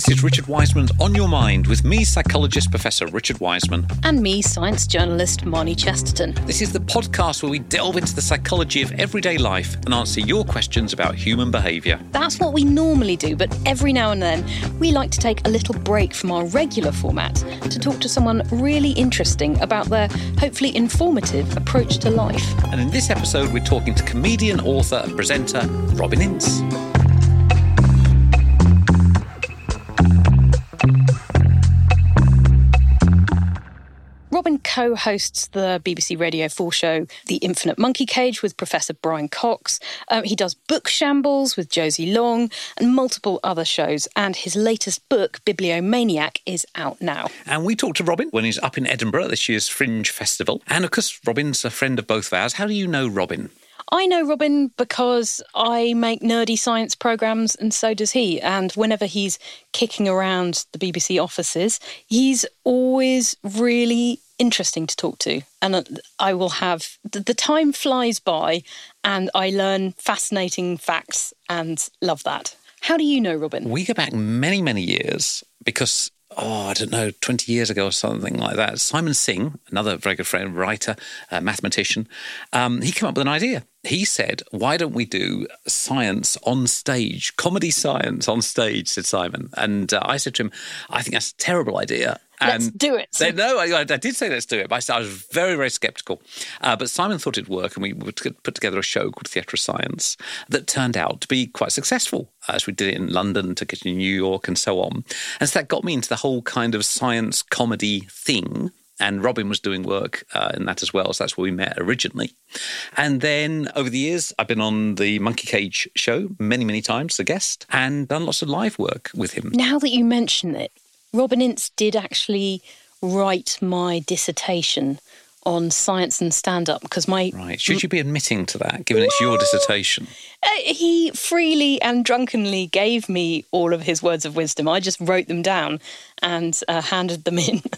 This is Richard Wiseman's On Your Mind with me, psychologist Professor Richard Wiseman. And me, science journalist Marnie Chesterton. This is the podcast where we delve into the psychology of everyday life and answer your questions about human behaviour. That's what we normally do, but every now and then we like to take a little break from our regular format to talk to someone really interesting about their hopefully informative approach to life. And in this episode, we're talking to comedian, author, and presenter Robin Ince. Robin co hosts the BBC Radio 4 show The Infinite Monkey Cage with Professor Brian Cox. Um, he does Book Shambles with Josie Long and multiple other shows. And his latest book, Bibliomaniac, is out now. And we talked to Robin when he's up in Edinburgh this year's Fringe Festival. And of course, Robin's a friend of both of ours. How do you know Robin? I know Robin because I make nerdy science programs and so does he. And whenever he's kicking around the BBC offices, he's always really interesting to talk to. And I will have the time flies by and I learn fascinating facts and love that. How do you know Robin? We go back many, many years because oh, I don't know, 20 years ago or something like that. Simon Singh, another very good friend, writer, uh, mathematician, um, he came up with an idea. He said, Why don't we do science on stage, comedy science on stage, said Simon. And uh, I said to him, I think that's a terrible idea. Let's do it. They, no, I, I, did say let's do it, but I, I was very, very sceptical. Uh, but Simon thought it'd work, and we would put together a show called Theatre of Science that turned out to be quite successful as we did it in London, took it to New York, and so on. And so that got me into the whole kind of science comedy thing and Robin was doing work uh, in that as well. So that's where we met originally. And then over the years, I've been on the Monkey Cage show many, many times as a guest and done lots of live work with him. Now that you mention it, Robin Ince did actually write my dissertation on science and stand up because my right. Should you be admitting to that given it's your dissertation? uh, he freely and drunkenly gave me all of his words of wisdom. I just wrote them down and uh, handed them in.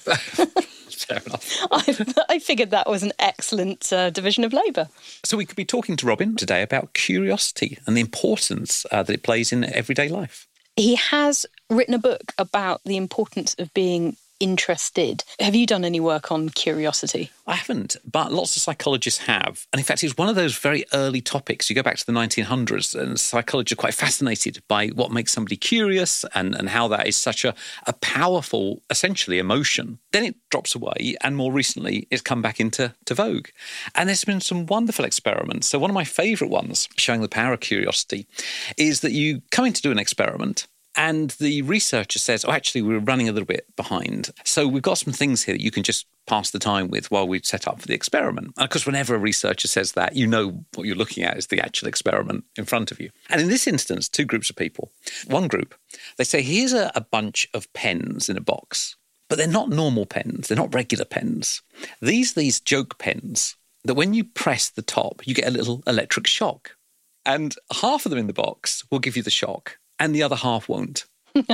Fair enough. I, I, figured that was an excellent uh, division of labour. So we could be talking to robin today about curiosity and the importance uh, that it plays in everyday life. He has written a book about the importance of being interested. Have you done any work on curiosity? I haven't, but lots of psychologists have. And in fact, it's one of those very early topics. You go back to the 1900s, and psychologists are quite fascinated by what makes somebody curious and, and how that is such a, a powerful, essentially, emotion. Then it drops away, and more recently, it's come back into to vogue. And there's been some wonderful experiments. So, one of my favourite ones showing the power of curiosity is that you come in to do an experiment and the researcher says, oh, actually, we're running a little bit behind. So we've got some things here that you can just pass the time with while we set up for the experiment. And of course, whenever a researcher says that, you know what you're looking at is the actual experiment in front of you. And in this instance, two groups of people. One group, they say, here's a, a bunch of pens in a box, but they're not normal pens, they're not regular pens. These these joke pens that when you press the top, you get a little electric shock. And half of them in the box will give you the shock and the other half won't. and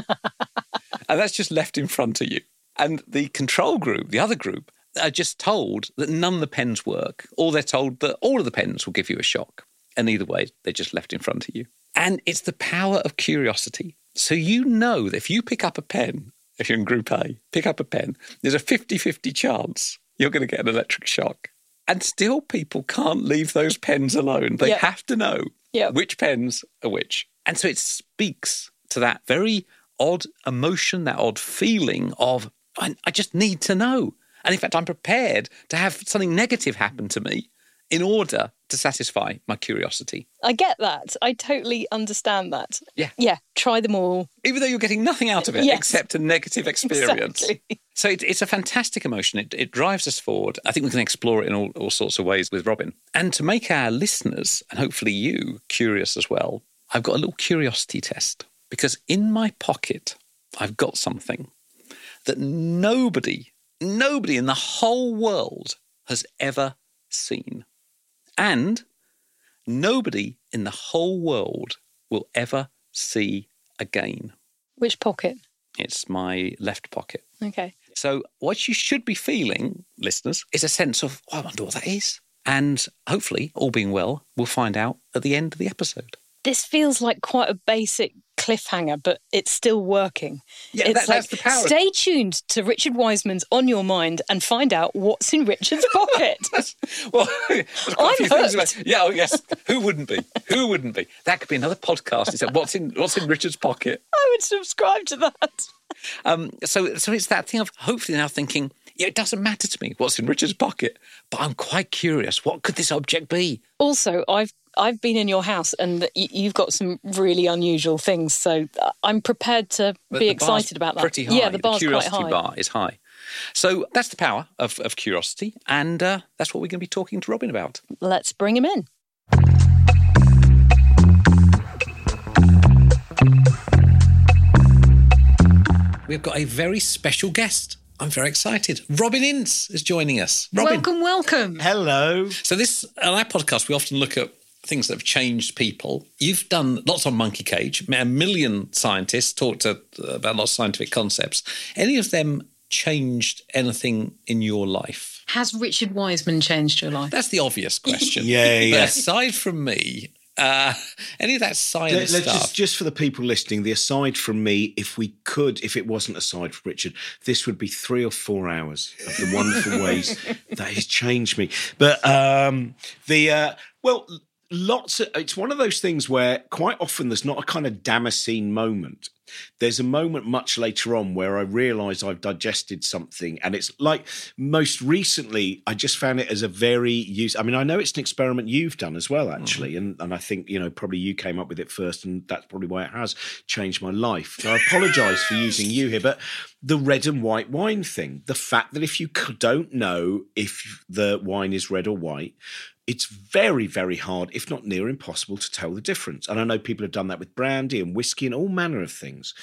that's just left in front of you. And the control group, the other group, are just told that none of the pens work, or they're told that all of the pens will give you a shock. And either way, they're just left in front of you. And it's the power of curiosity. So you know that if you pick up a pen, if you're in group A, pick up a pen, there's a 50 50 chance you're going to get an electric shock. And still, people can't leave those pens alone. They yep. have to know yep. which pens are which. And so it speaks to that very odd emotion, that odd feeling of, I, I just need to know. And in fact, I'm prepared to have something negative happen to me in order to satisfy my curiosity. I get that. I totally understand that. Yeah. Yeah. Try them all. Even though you're getting nothing out of it yes. except a negative experience. Exactly. So it, it's a fantastic emotion. It, it, drives us forward. I think we can explore it in all, all sorts of ways with Robin. And to make our listeners, and hopefully you, curious as well, I've got a little curiosity test because in my pocket, I've got something that nobody, nobody in the whole world has ever seen. And nobody in the whole world will ever see again. Which pocket? It's my left pocket. Okay. So, what you should be feeling, listeners, is a sense of, oh, I wonder what that is. And hopefully, all being well, we'll find out at the end of the episode this feels like quite a basic cliffhanger, but it's still working. Yeah, it's that- that's the power. Stay tuned to Richard Wiseman's On Your Mind and find out what's in Richard's pocket. Well, there's quite a few I'm hooked. about- yeah, oh yes. Who wouldn't be? Who wouldn't be? That could be another podcast. Is that what's in what's in Richard's pocket? I would subscribe to that. Um, so, so it's that thing of hopefully now thinking, yeah, it doesn't matter to me what's in Richard's pocket, but I'm quite curious. What could this object be? Also, I've I've been in your house and you've got some really unusual things, so uh, I'm prepared to But be excited about that. Pretty high. Yeah, the bar's curiosity quite high. bar is high. So that's the power of, of curiosity, and uh, that's what we're going to be talking to Robin about. Let's bring him in. We've got a very special guest. I'm very excited. Robin Ince is joining us. Robin. Welcome, welcome. Hello. So this on our podcast, we often look at things that have changed people. You've done lots on Monkey Cage. A million scientists talked to, about lots of scientific concepts. Any of them changed anything in your life? Has Richard Wiseman changed your life? That's the obvious question. Yeah, yeah. But aside from me, uh, any of that science Let, stuff. just, just for the people listening, the aside from me, if we could, if it wasn't aside from Richard, this would be three or four hours of the wonderful ways that has changed me. But um, the uh, well, lots. Of, it's one of those things where quite often there's not a kind of Damascene moment. There's a moment much later on where I realise I've digested something, and it's like most recently I just found it as a very use. I mean, I know it's an experiment you've done as well, mm-hmm. actually, and and I think you know probably you came up with it first, and that's probably why it has changed my life. So I apologise for using you here, but the red and white wine thing, the fact that if you don't know if the wine is red or white, it's very, very hard, if not near impossible, to tell the difference. And I know people have done that with brandy and whiskey and all manner of things.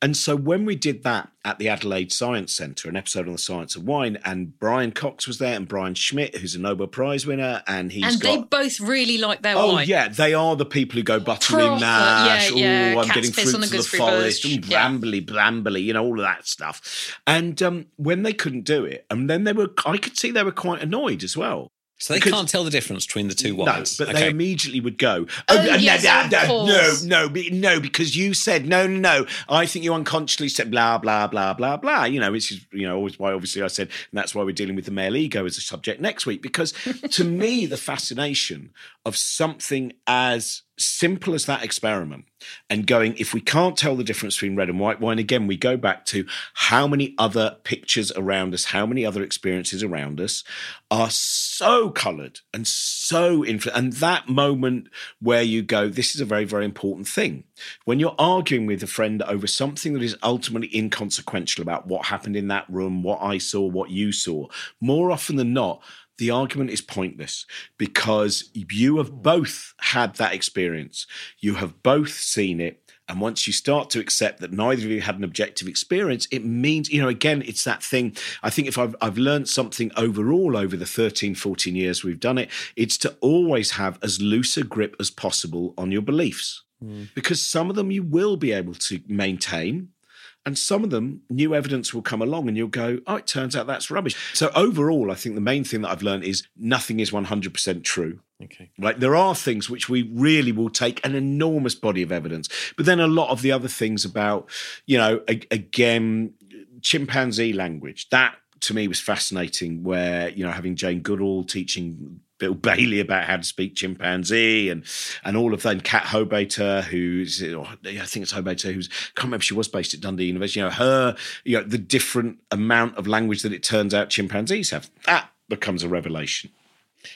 And so when we did that at the Adelaide Science Centre, an episode on the science of wine, and Brian Cox was there, and Brian Schmidt, who's a Nobel Prize winner, and he's and got. they both really like their Oh wine. yeah, they are the people who go Proper, mash. yeah, yeah, Oh, I'm getting fruits of the forest bush. and Yeah. brambly, brambly, you know, all of that stuff. And um, when they couldn't do it, and then they were, I could see they were quite annoyed as well. So they because- can't tell the difference between the two No, but Okay. they immediately would go. Oh, oh no, yes, no, of no, no, no, no, because you said no, no, no. I think you unconsciously said blah, blah, blah, blah, blah. You know, which is you know always why obviously I said, and that's why we're dealing with the male ego as a subject next week. Because to me, the fascination of something as simple as that experiment and going, if we can't tell the difference between red and white wine, again, we go back to how many other pictures around us, how many other experiences around us are so coloured and so influ- and that moment where you go, this is a very, very important thing. When you're arguing with a friend over something that is ultimately inconsequential about what happened in that room, what I saw, what you saw, more often than not, the argument is pointless because you have both had that experience. You have both seen it. And once you start to accept that neither of you had an objective experience, it means, you know, again, it's that thing. I think if I've, I've learned something overall over the 13, 14 years we've done it, it's to always have as loose a grip as possible on your beliefs. Hmm. Because some of them you will be able to maintain, and some of them, new evidence will come along and you'll go, oh, it turns out that's rubbish. So, overall, I think the main thing that I've learned is nothing is 100% true. Okay. Like, there are things which we really will take an enormous body of evidence. But then a lot of the other things about, you know, a- again, chimpanzee language, that to me was fascinating, where, you know, having Jane Goodall teaching Bill Bailey about how to speak chimpanzee and and all of that. And Cat Hobaiter, who's I think it's Hobaiter, who's I can't remember she was based at Dundee University. You know her, you know the different amount of language that it turns out chimpanzees have. That becomes a revelation.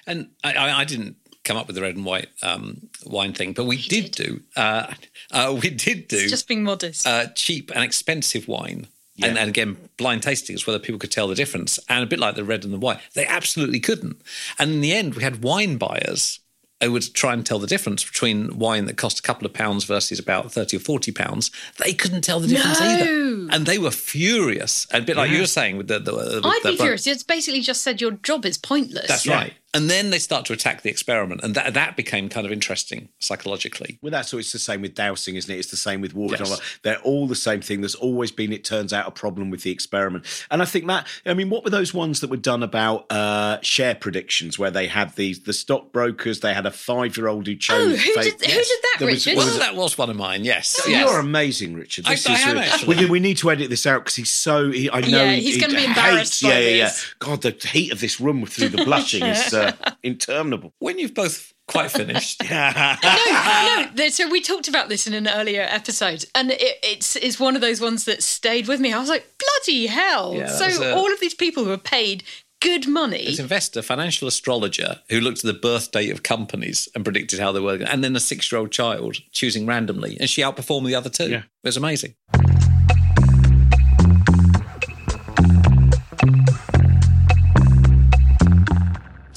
And I, I, I didn't come up with the red and white um, wine thing, but we did, do. Uh, uh, we did do Just being modest. uh, cheap and expensive wine. And, Yeah. and again, blind tastings, whether people could tell the difference. And a bit like the red and the white, they absolutely couldn't. And in the end, we had wine buyers who would try and tell the difference between wine that cost a couple of pounds versus about 30 or 40 pounds. They couldn't tell the difference No. either. And they were furious. And a bit like you were saying with the. the with I'd the be front- curious. It's basically just said your job is pointless. That's Yeah. right. And then they start to attack the experiment, and that that became kind of interesting psychologically. Well, that's it's the same with dowsing, isn't it? It's the same with water. Yes. They're all the same thing. There's always been, it turns out, a problem with the experiment. And I think that, I mean, what were those ones that were done about uh, share predictions where they had these, the stockbrokers, they had a five year old who chose. Oh, who fa- did, who did that, There was- Richard? what Well, that was one of mine. Yes, You're amazing, Richard. I- This I is am really- actually. we, we need to edit this out because he's so. He, I know Yeah, he- he's he gonna be hates- embarrassed by Yeah, yeah, yeah. God, the heat of this room through the blushing is uh, Uh, interminable. when you've both quite finished. no, no. there- So we talked about this in an earlier episode, and it, it's it's one of those ones that stayed with me. I was like, bloody hell! Yeah, so a- uh, all of these people who are paid good money. This investor, financial astrologer, who looked at the birth date of companies and predicted how they were, going and then a six-year-old child choosing randomly, and she outperformed the other two. Yeah. It was amazing.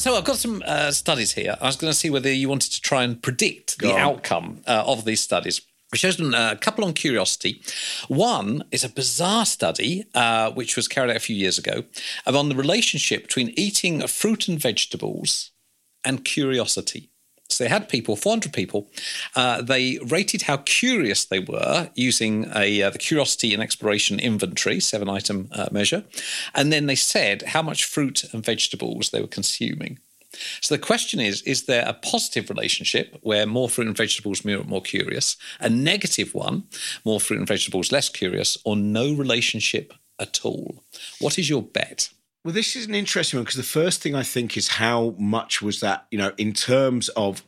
So I've got some uh, studies here. I was going to see whether you wanted to try and predict the on. outcome uh, of these studies. We chose them, uh, a couple on curiosity. One is a bizarre study, uh, which was carried out a few years ago, on the relationship between eating fruit and vegetables and curiosity. So they had people, 400 people. Uh, they rated how curious they were using a uh, the curiosity and exploration inventory, seven item uh, measure, and then they said how much fruit and vegetables they were consuming. So the question is: Is there a positive relationship where more fruit and vegetables more, more curious, a negative one, more fruit and vegetables less curious, or no relationship at all? What is your bet? Well, this is an interesting one because the first thing I think is how much was that, you know, in terms of,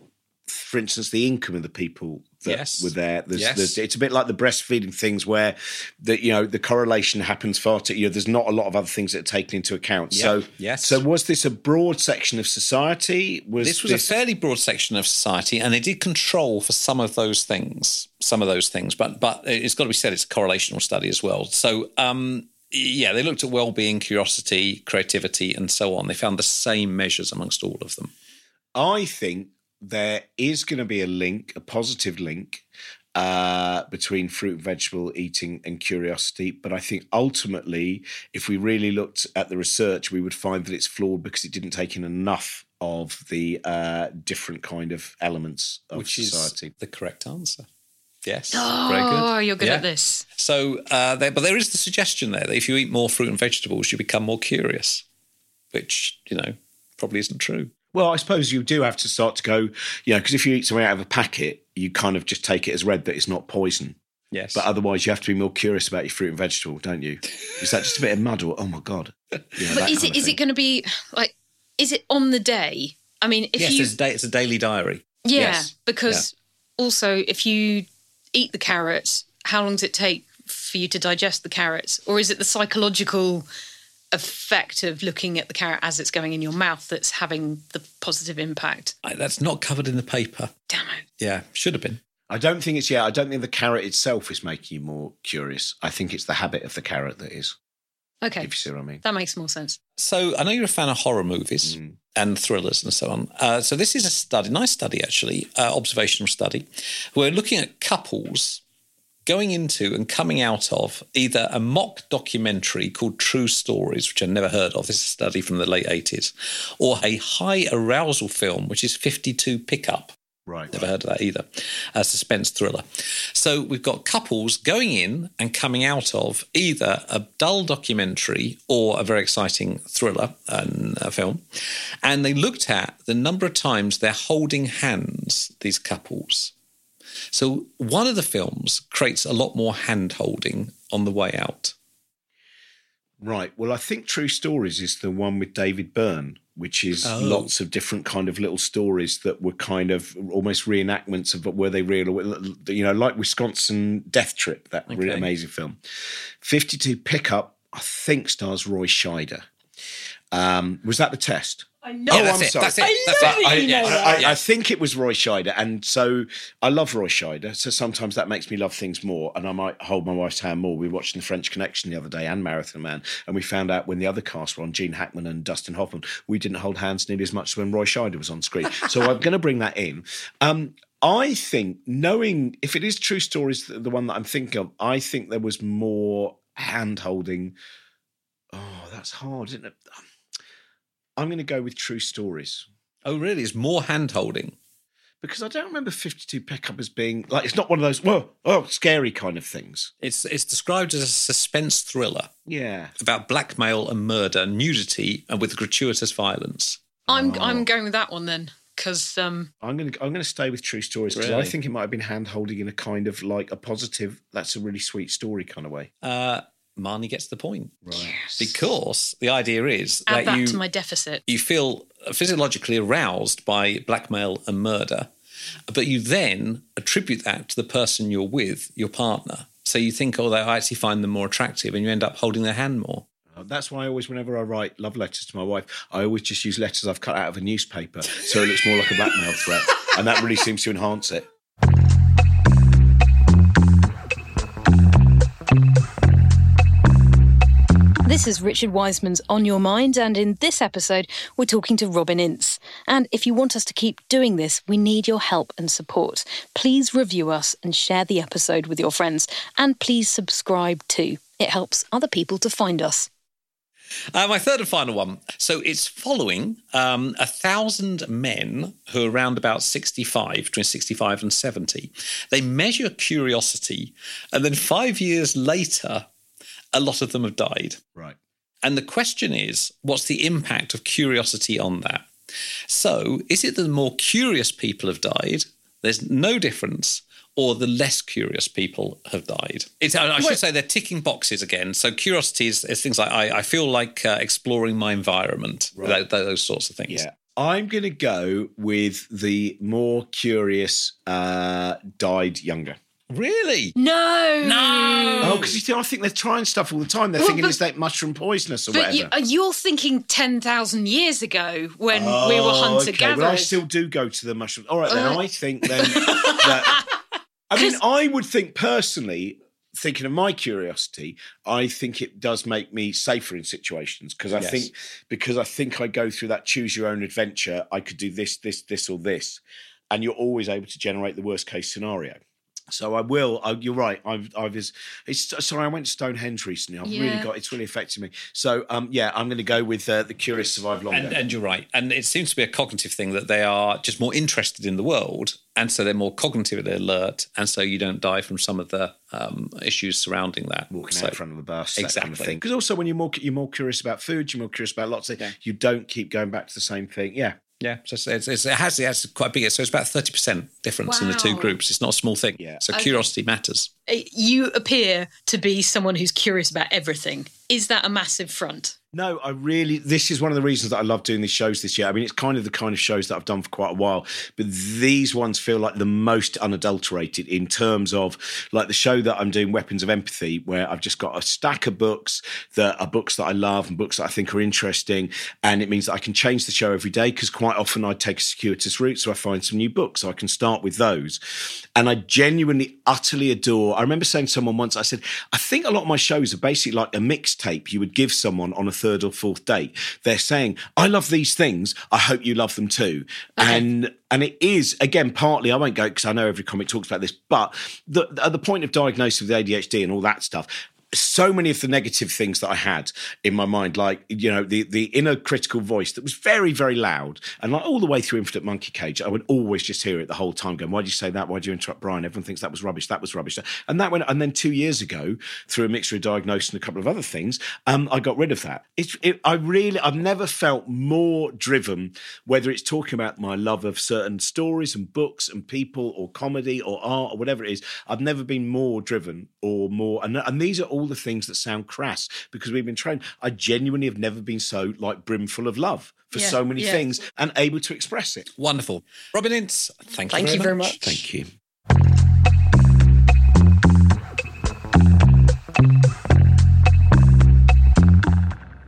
for instance, the income of the people that Yes. were there. There's, Yes. there's, it's a bit like the breastfeeding things where, the, you know, the correlation happens far too, you know, there's not a lot of other things that are taken into account. Yeah. So, Yes. So was this a broad section of society? Was this was this, a fairly broad section of society, and they did control for some of those things. Some of those things, but but it's got to be said, it's a correlational study as well. So, um, yeah, they looked at well-being, curiosity, creativity, and so on. They found the same measures amongst all of them. I think there is going to be a link, a positive link uh, between fruit and vegetable eating and curiosity. But I think ultimately, if we really looked at the research, we would find that it's flawed because it didn't take in enough of the uh, different kind of elements of which society. is the correct answer. Yes, oh, very good. you're good Yeah. at this. So, uh, there, but there is the suggestion there that if you eat more fruit and vegetables, you become more curious, which you know probably isn't true. Well, I suppose you do have to start to go, you know, because if you eat something out of a packet, you kind of just take it as read that it's not poison. Yes, But otherwise, you have to be more curious about your fruit and vegetable, don't you? Is that just a bit of mud or, oh my God? You know, But that is kind it is it going to be like? Is it on the day? I mean, if yes, you it's, a it's a daily diary. yeah, yes. because also if you eat the carrots, how long does it take for you to digest the carrots, or is it the psychological effect of looking at the carrot as it's going in your mouth that's having the positive impact? I- That's not covered in the paper. Damn it! Yeah, should have been. I don't think it's yeah. I don't think the carrot itself is making you more curious. I think it's the habit of the carrot that is. Okay, If you see what I mean. that makes more sense. So I know you're a fan of horror movies Mm. and thrillers and so on. Uh, so this is a study, nice study actually, uh, observational study. We're looking at couples going into and coming out of either a mock documentary called True Stories, which I've never heard of. This is a study from the late 80s, or a high arousal film, which is 52 Pickup. Right. Never heard of that either. A suspense thriller. So we've got couples going in and coming out of either a dull documentary or a very exciting thriller and a film. And they looked at the number of times they're holding hands, these couples. So one of the films creates a lot more hand holding on the way out. Right. Well, I think True Stories is the one with David Byrne, which is Oh. lots of different kind of little stories that were kind of almost reenactments of were they real or you know like Wisconsin Death Trip, that really amazing film. Fifty Two Pickup, I think stars Roy Scheider. Um, was that the test? I know. Oh, Yeah, that's I'm it, sorry. that's it, I that's love it. it, I, you know I- that. I- Yeah. I think it was Roy Scheider, and so I love Roy Scheider. So sometimes that makes me love things more, and I might hold my wife's hand more. We were watching The French Connection the other day and Marathon Man, and we found out when the other cast were on, Gene Hackman and Dustin Hoffman, we didn't hold hands nearly as much as when Roy Scheider was on screen. so I'm going to bring that in. Um, I think knowing if it is true stories, the the one that I'm thinking of, I think there was more hand holding. Oh, that's hard, isn't it? I'm going to go with true stories. Oh, really? It's more hand holding. Because I don't remember 52 Pickup as being like, it's not one of those, whoa, oh, scary kind of things. It's it's described as a suspense thriller Yeah. about blackmail and murder, nudity, and with gratuitous violence. I'm Oh. I'm going with that one then because um, I'm gonna I'm gonna stay with true stories because I think it might have been hand holding in a kind of like a positive. That's a really sweet story kind of way. Uh, Marnie gets the point Right. because the idea is add that that you to my deficit. you feel physiologically aroused by blackmail and murder, but you then attribute that to the person you're with, your partner. So you think, oh, I actually find them more attractive, and you end up holding their hand more. Uh, That's why I always, whenever I write love letters to my wife, I always just use letters I've cut out of a newspaper, so it looks more like a blackmail threat, and that really seems to enhance it. This is Richard Wiseman's On Your Mind, and in this episode, we're talking to Robin Ince. And if you want us to keep doing this, we need your help and support. Please review us and share the episode with your friends, and please subscribe too. It helps other people to find us. Uh, my third and final one. So it's following um, a thousand men who are around about 65, between 65 and 70. They measure curiosity, and then five years later, a lot of them have died. Right. And the question is, what's the impact of curiosity on that? So, is it that the more curious people have died, there's no difference, or the less curious people have died? It's, I should say they're ticking boxes again. So, curiosity is, is things like I, I feel like uh, exploring my environment, Right. tho- those sorts of things. Yeah. I'm going to go with the more curious uh, died younger. Really? No! No! Oh, because you think I think they're trying stuff all the time. They're Well, thinking but- it's like mushroom poisonous or But whatever. you, uh, you're thinking 10,000 years ago when we were Oh, hunter okay. Well, I still do go to the mushroom. All right, then Uh, I think then that. I mean, I would think personally, thinking of my curiosity, I think it does make me safer in situations because I Yes. think because I think I go through that choose your own adventure. I could do this, this, this, or this, and you're always able to generate the worst case scenario. So I will. I, you're right. I've, I've is. It's sorry. I went to Stonehenge recently. I've really got. It's really affected me. So um, yeah, I'm going to go with uh, the curious survive longer. And, and you're right. And it seems to be a cognitive thing that they are just more interested in the world. And so they're more cognitively alert. And so you don't die from some of the um, issues surrounding that. walking So- out in front of a bus, that kind of Exactly. thing. Because also, when you're more you're more curious about food, you're more curious about lots of things. You don't keep going back to the same thing. Yeah, Yeah, so it's, it's, it's, it has it has quite big. So it's about thirty percent difference in the two groups. It's not a small thing. Yeah. So Okay. curiosity matters. Uh, You appear to be someone who's curious about everything. Is that a massive front? No, I really. This is one of the reasons that I love doing these shows this year. I mean, it's kind of the kind of shows that I've done for quite a while, but these ones feel like the most unadulterated in terms of like the show that I'm doing, Weapons of Empathy, where I've just got a stack of books that are books that I love and books that I think are interesting, and it means that I can change the show every day because quite often I take a circuitous route, so I find some new books, so I can start with those, and I genuinely, utterly adore. I remember saying to someone once, I said, I think a lot of my shows are basically like a mixtape you would give someone on a third or fourth date. They're saying, I love these things. I hope you love them too. And and it is again partly I won't go because I know every comic talks about this, but the, at the point of diagnosis with ADHD and all that stuff. So many of the negative things that I had in my mind, like you know, the the inner critical voice that was very, very loud, and like all the way through Infinite Monkey Cage, I would always just hear it the whole time, going, "Why'd you say that? Why'd you interrupt Brian? Everyone thinks that was rubbish. That was rubbish." And that went, and then two years ago, through a mixture of diagnosis and a couple of other things, um, I got rid of that. It, I really, I've never felt more driven, whether it's talking about my love of certain stories and books and people or comedy or art or whatever it is. I've never been more driven or more, and, and these are all the things that sound crass because we've been trained. I genuinely have never been so like brimful of love for Yeah, so many yeah. things and able to express it. Wonderful, Robin Ince. Thank you. Thank very you very much. much. Thank you.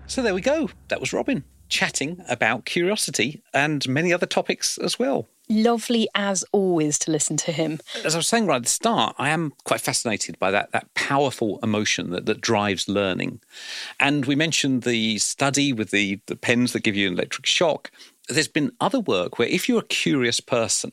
So there we go. That was Robin chatting about curiosity and many other topics as well. Lovely as always to listen to him. As I was saying right at the start, I am quite fascinated by that that powerful emotion that, that drives learning. And we mentioned the study with the, the pens that give you an electric shock. There's been other work where if you're a curious person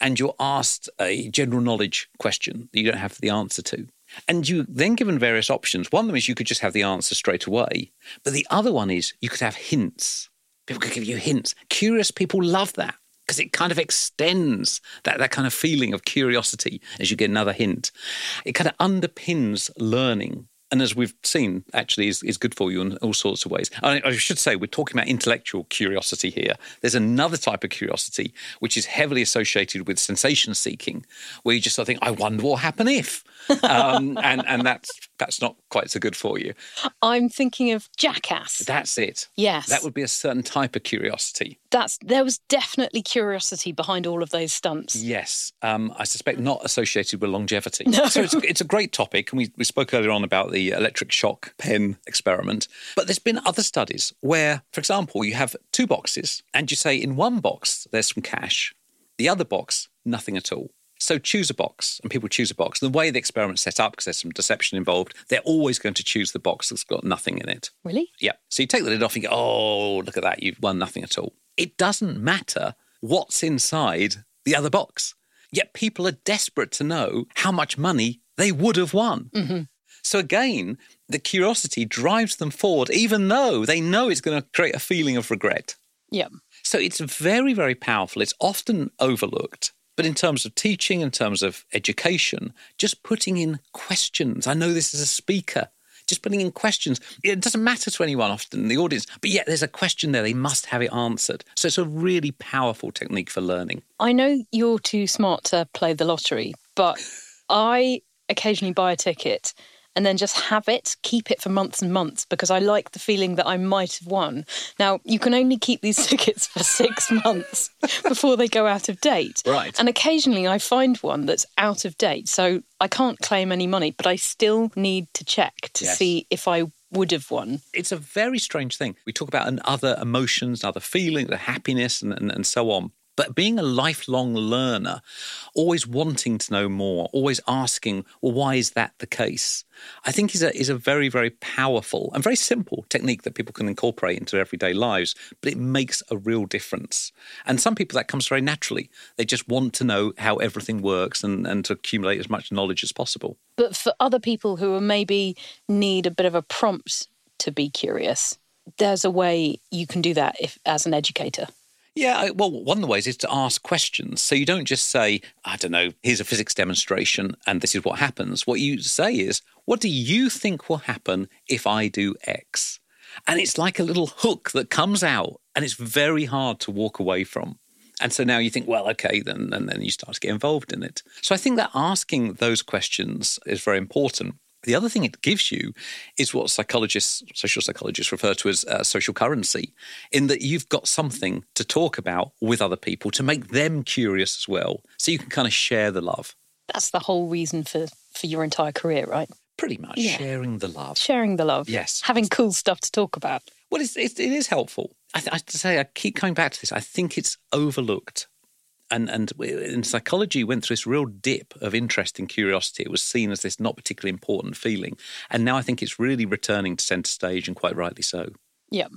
and you're asked a general knowledge question that you don't have the answer to, and you then given various options. One of them is you could just have the answer straight away, but the other one is you could have hints. People could give you hints. Curious people love that because it kind of extends that, that kind of feeling of curiosity as you get another hint. It kind of underpins learning. And as we've seen, actually, is, is good for you in all sorts of ways. I, I should say, we're talking about intellectual curiosity here. There's another type of curiosity which is heavily associated with sensation seeking, where you just sort of think, I wonder what will happen if. Um, and, and that's that's not quite so good for you. I'm thinking of Jackass. That's it. Yes. That would be a certain type of curiosity. That's there was definitely curiosity behind all of those stunts. Yes, um, I suspect not associated with longevity. No. So it's, it's a great topic, and we, we spoke earlier on about the electric shock pen experiment. But there's been other studies where, for example, you have two boxes, and you say in one box there's some cash, the other box nothing at all. So choose a box, and people choose a box. And The way the experiment's set up, because there's some deception involved, they're always going to choose the box that's got nothing in it. Really? Yeah. So you take the lid off and you go, oh, look at that, you've won nothing at all. It doesn't matter what's inside the other box. Yet people are desperate to know how much money they would have won. Mm-hmm. So again, the curiosity drives them forward, even though they know it's going to create a feeling of regret. Yeah. So it's very, very powerful. It's often overlooked. But in terms of teaching, in terms of education, just putting in questions. I know this as a speaker, just putting in questions. It doesn't matter to anyone often in the audience, but yet there's a question there. They must have it answered. So it's a really powerful technique for learning. I know you're too smart to play the lottery, but I occasionally buy a ticket and then just have it, keep it for months and months because I like the feeling that I might have won. Now, you can only keep these tickets for six months before they go out of date. Right. And occasionally I find one that's out of date. So I can't claim any money, but I still need to check to Yes. see if I would have won. It's a very strange thing. We talk about other emotions, other feelings, the happiness, and, and, and so on. But being a lifelong learner, always wanting to know more, always asking, well, why is that the case? I think is a is a very very powerful and very simple technique that people can incorporate into everyday lives. But it makes a real difference. And some people that comes very naturally. They just want to know how everything works and, and to accumulate as much knowledge as possible. But for other people who maybe need a bit of a prompt to be curious, there's a way you can do that if as an educator. Yeah, well, one of the ways is to ask questions. So you don't just say, I don't know, here's a physics demonstration and this is what happens. What you say is, what do you think will happen if I do X? And it's like a little hook that comes out and it's very hard to walk away from. And so now you think, well, okay, then, and then you start to get involved in it. So I think that asking those questions is very important. The other thing it gives you is what psychologists, social psychologists refer to as uh, social currency, in that you've got something to talk about with other people to make them curious as well. So you can kind of share the love. That's the whole reason for, for your entire career, right? Pretty much Yeah. sharing the love. Sharing the love. Yes. Having cool stuff to talk about. Well, it's, it's, it is helpful. I, th- I have to say, I keep coming back to this. I think it's overlooked. And, and in psychology, went through this real dip of interest and curiosity. It was seen as this not particularly important feeling. And now I think it's really returning to centre stage, and quite rightly so. Yeah.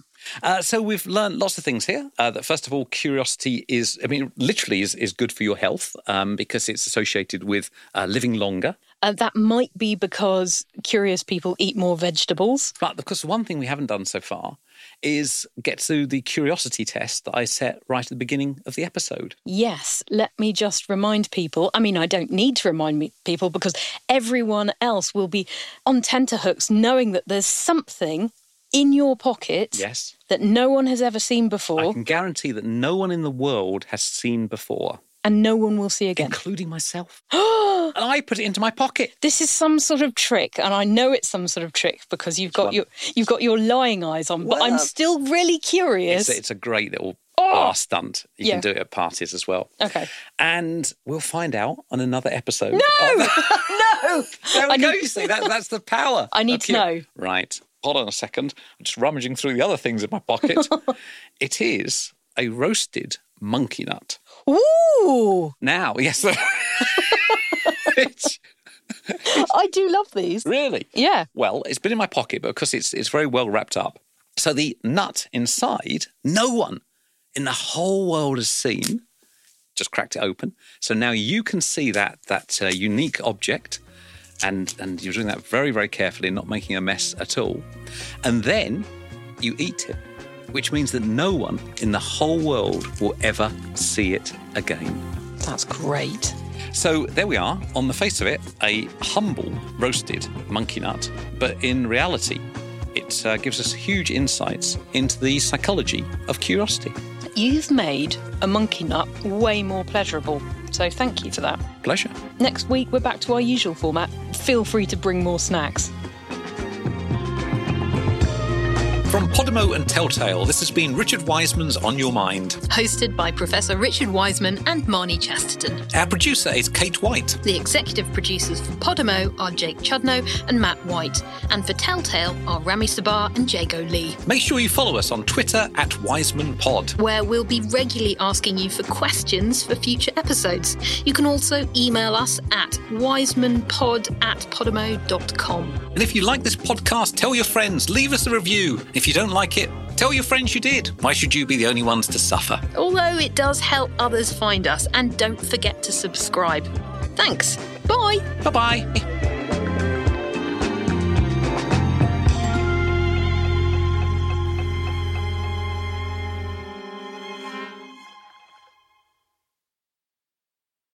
Uh, so we've learned lots of things here. Uh, that first of all, curiosity is, I mean, literally is, is good for your health um, because it's associated with uh, living longer. Uh, that might be because curious people eat more vegetables. But of course, one thing we haven't done so far is get to the curiosity test that I set right at the beginning of the episode. Yes, let me just remind people. I mean, I don't need to remind me, people because everyone else will be on tenterhooks knowing that there's something in your pocket Yes. that no one has ever seen before. I can guarantee that no one in the world has seen before, and no one will see again. including myself. and I put it into my pocket. This is some sort of trick, and I know it's some sort of trick because you've got your you've got your lying eyes on. But I'm still really curious. It's, a- it's a great little Oh! bar stunt. You Yeah. can do it at parties as well. Okay. And we'll find out on another episode. No, no. There we I go. need- You see, that, that's the power. I need to cu- know. Right. Hold on a second. I'm just rummaging through the other things in my pocket. it is a roasted monkey nut. Ooh, Now, yes. I do love these. really? Yeah. Well, it's been in my pocket because it's it's very well wrapped up. So the nut inside, no one in the whole world has seen. Just cracked it open. So now you can see that that uh, unique object, and and you're doing that very very carefully, not making a mess at all. And then you eat it. Which means that no one in the whole world will ever see it again. That's great. So there we are, on the face of it, a humble roasted monkey nut, but in reality, it uh, gives us huge insights into the psychology of curiosity. You've made a monkey nut way more pleasurable. So thank you for that. Pleasure. Next week, we're back to our usual format. Feel free to bring more snacks. From Podimo and Telltale, this has been Richard Wiseman's On Your Mind. Hosted by Professor Richard Wiseman and Marnie Chesterton. Our producer is Kate White. The executive producers for Podimo are Jake Chudnow and Matt White. And for Telltale are Rami Tzabar and Jago Lee. Make sure you follow us on Twitter at WisemanPod. Where we'll be regularly asking you for questions for future episodes. You can also email us at wisemanpod at podimo.com. And if you like this podcast, tell your friends, leave us a review. If you don't like it, tell your friends you did. Why should you be the only ones to suffer? Although it does help others find us, and don't forget to subscribe. Thanks. Bye. Bye bye.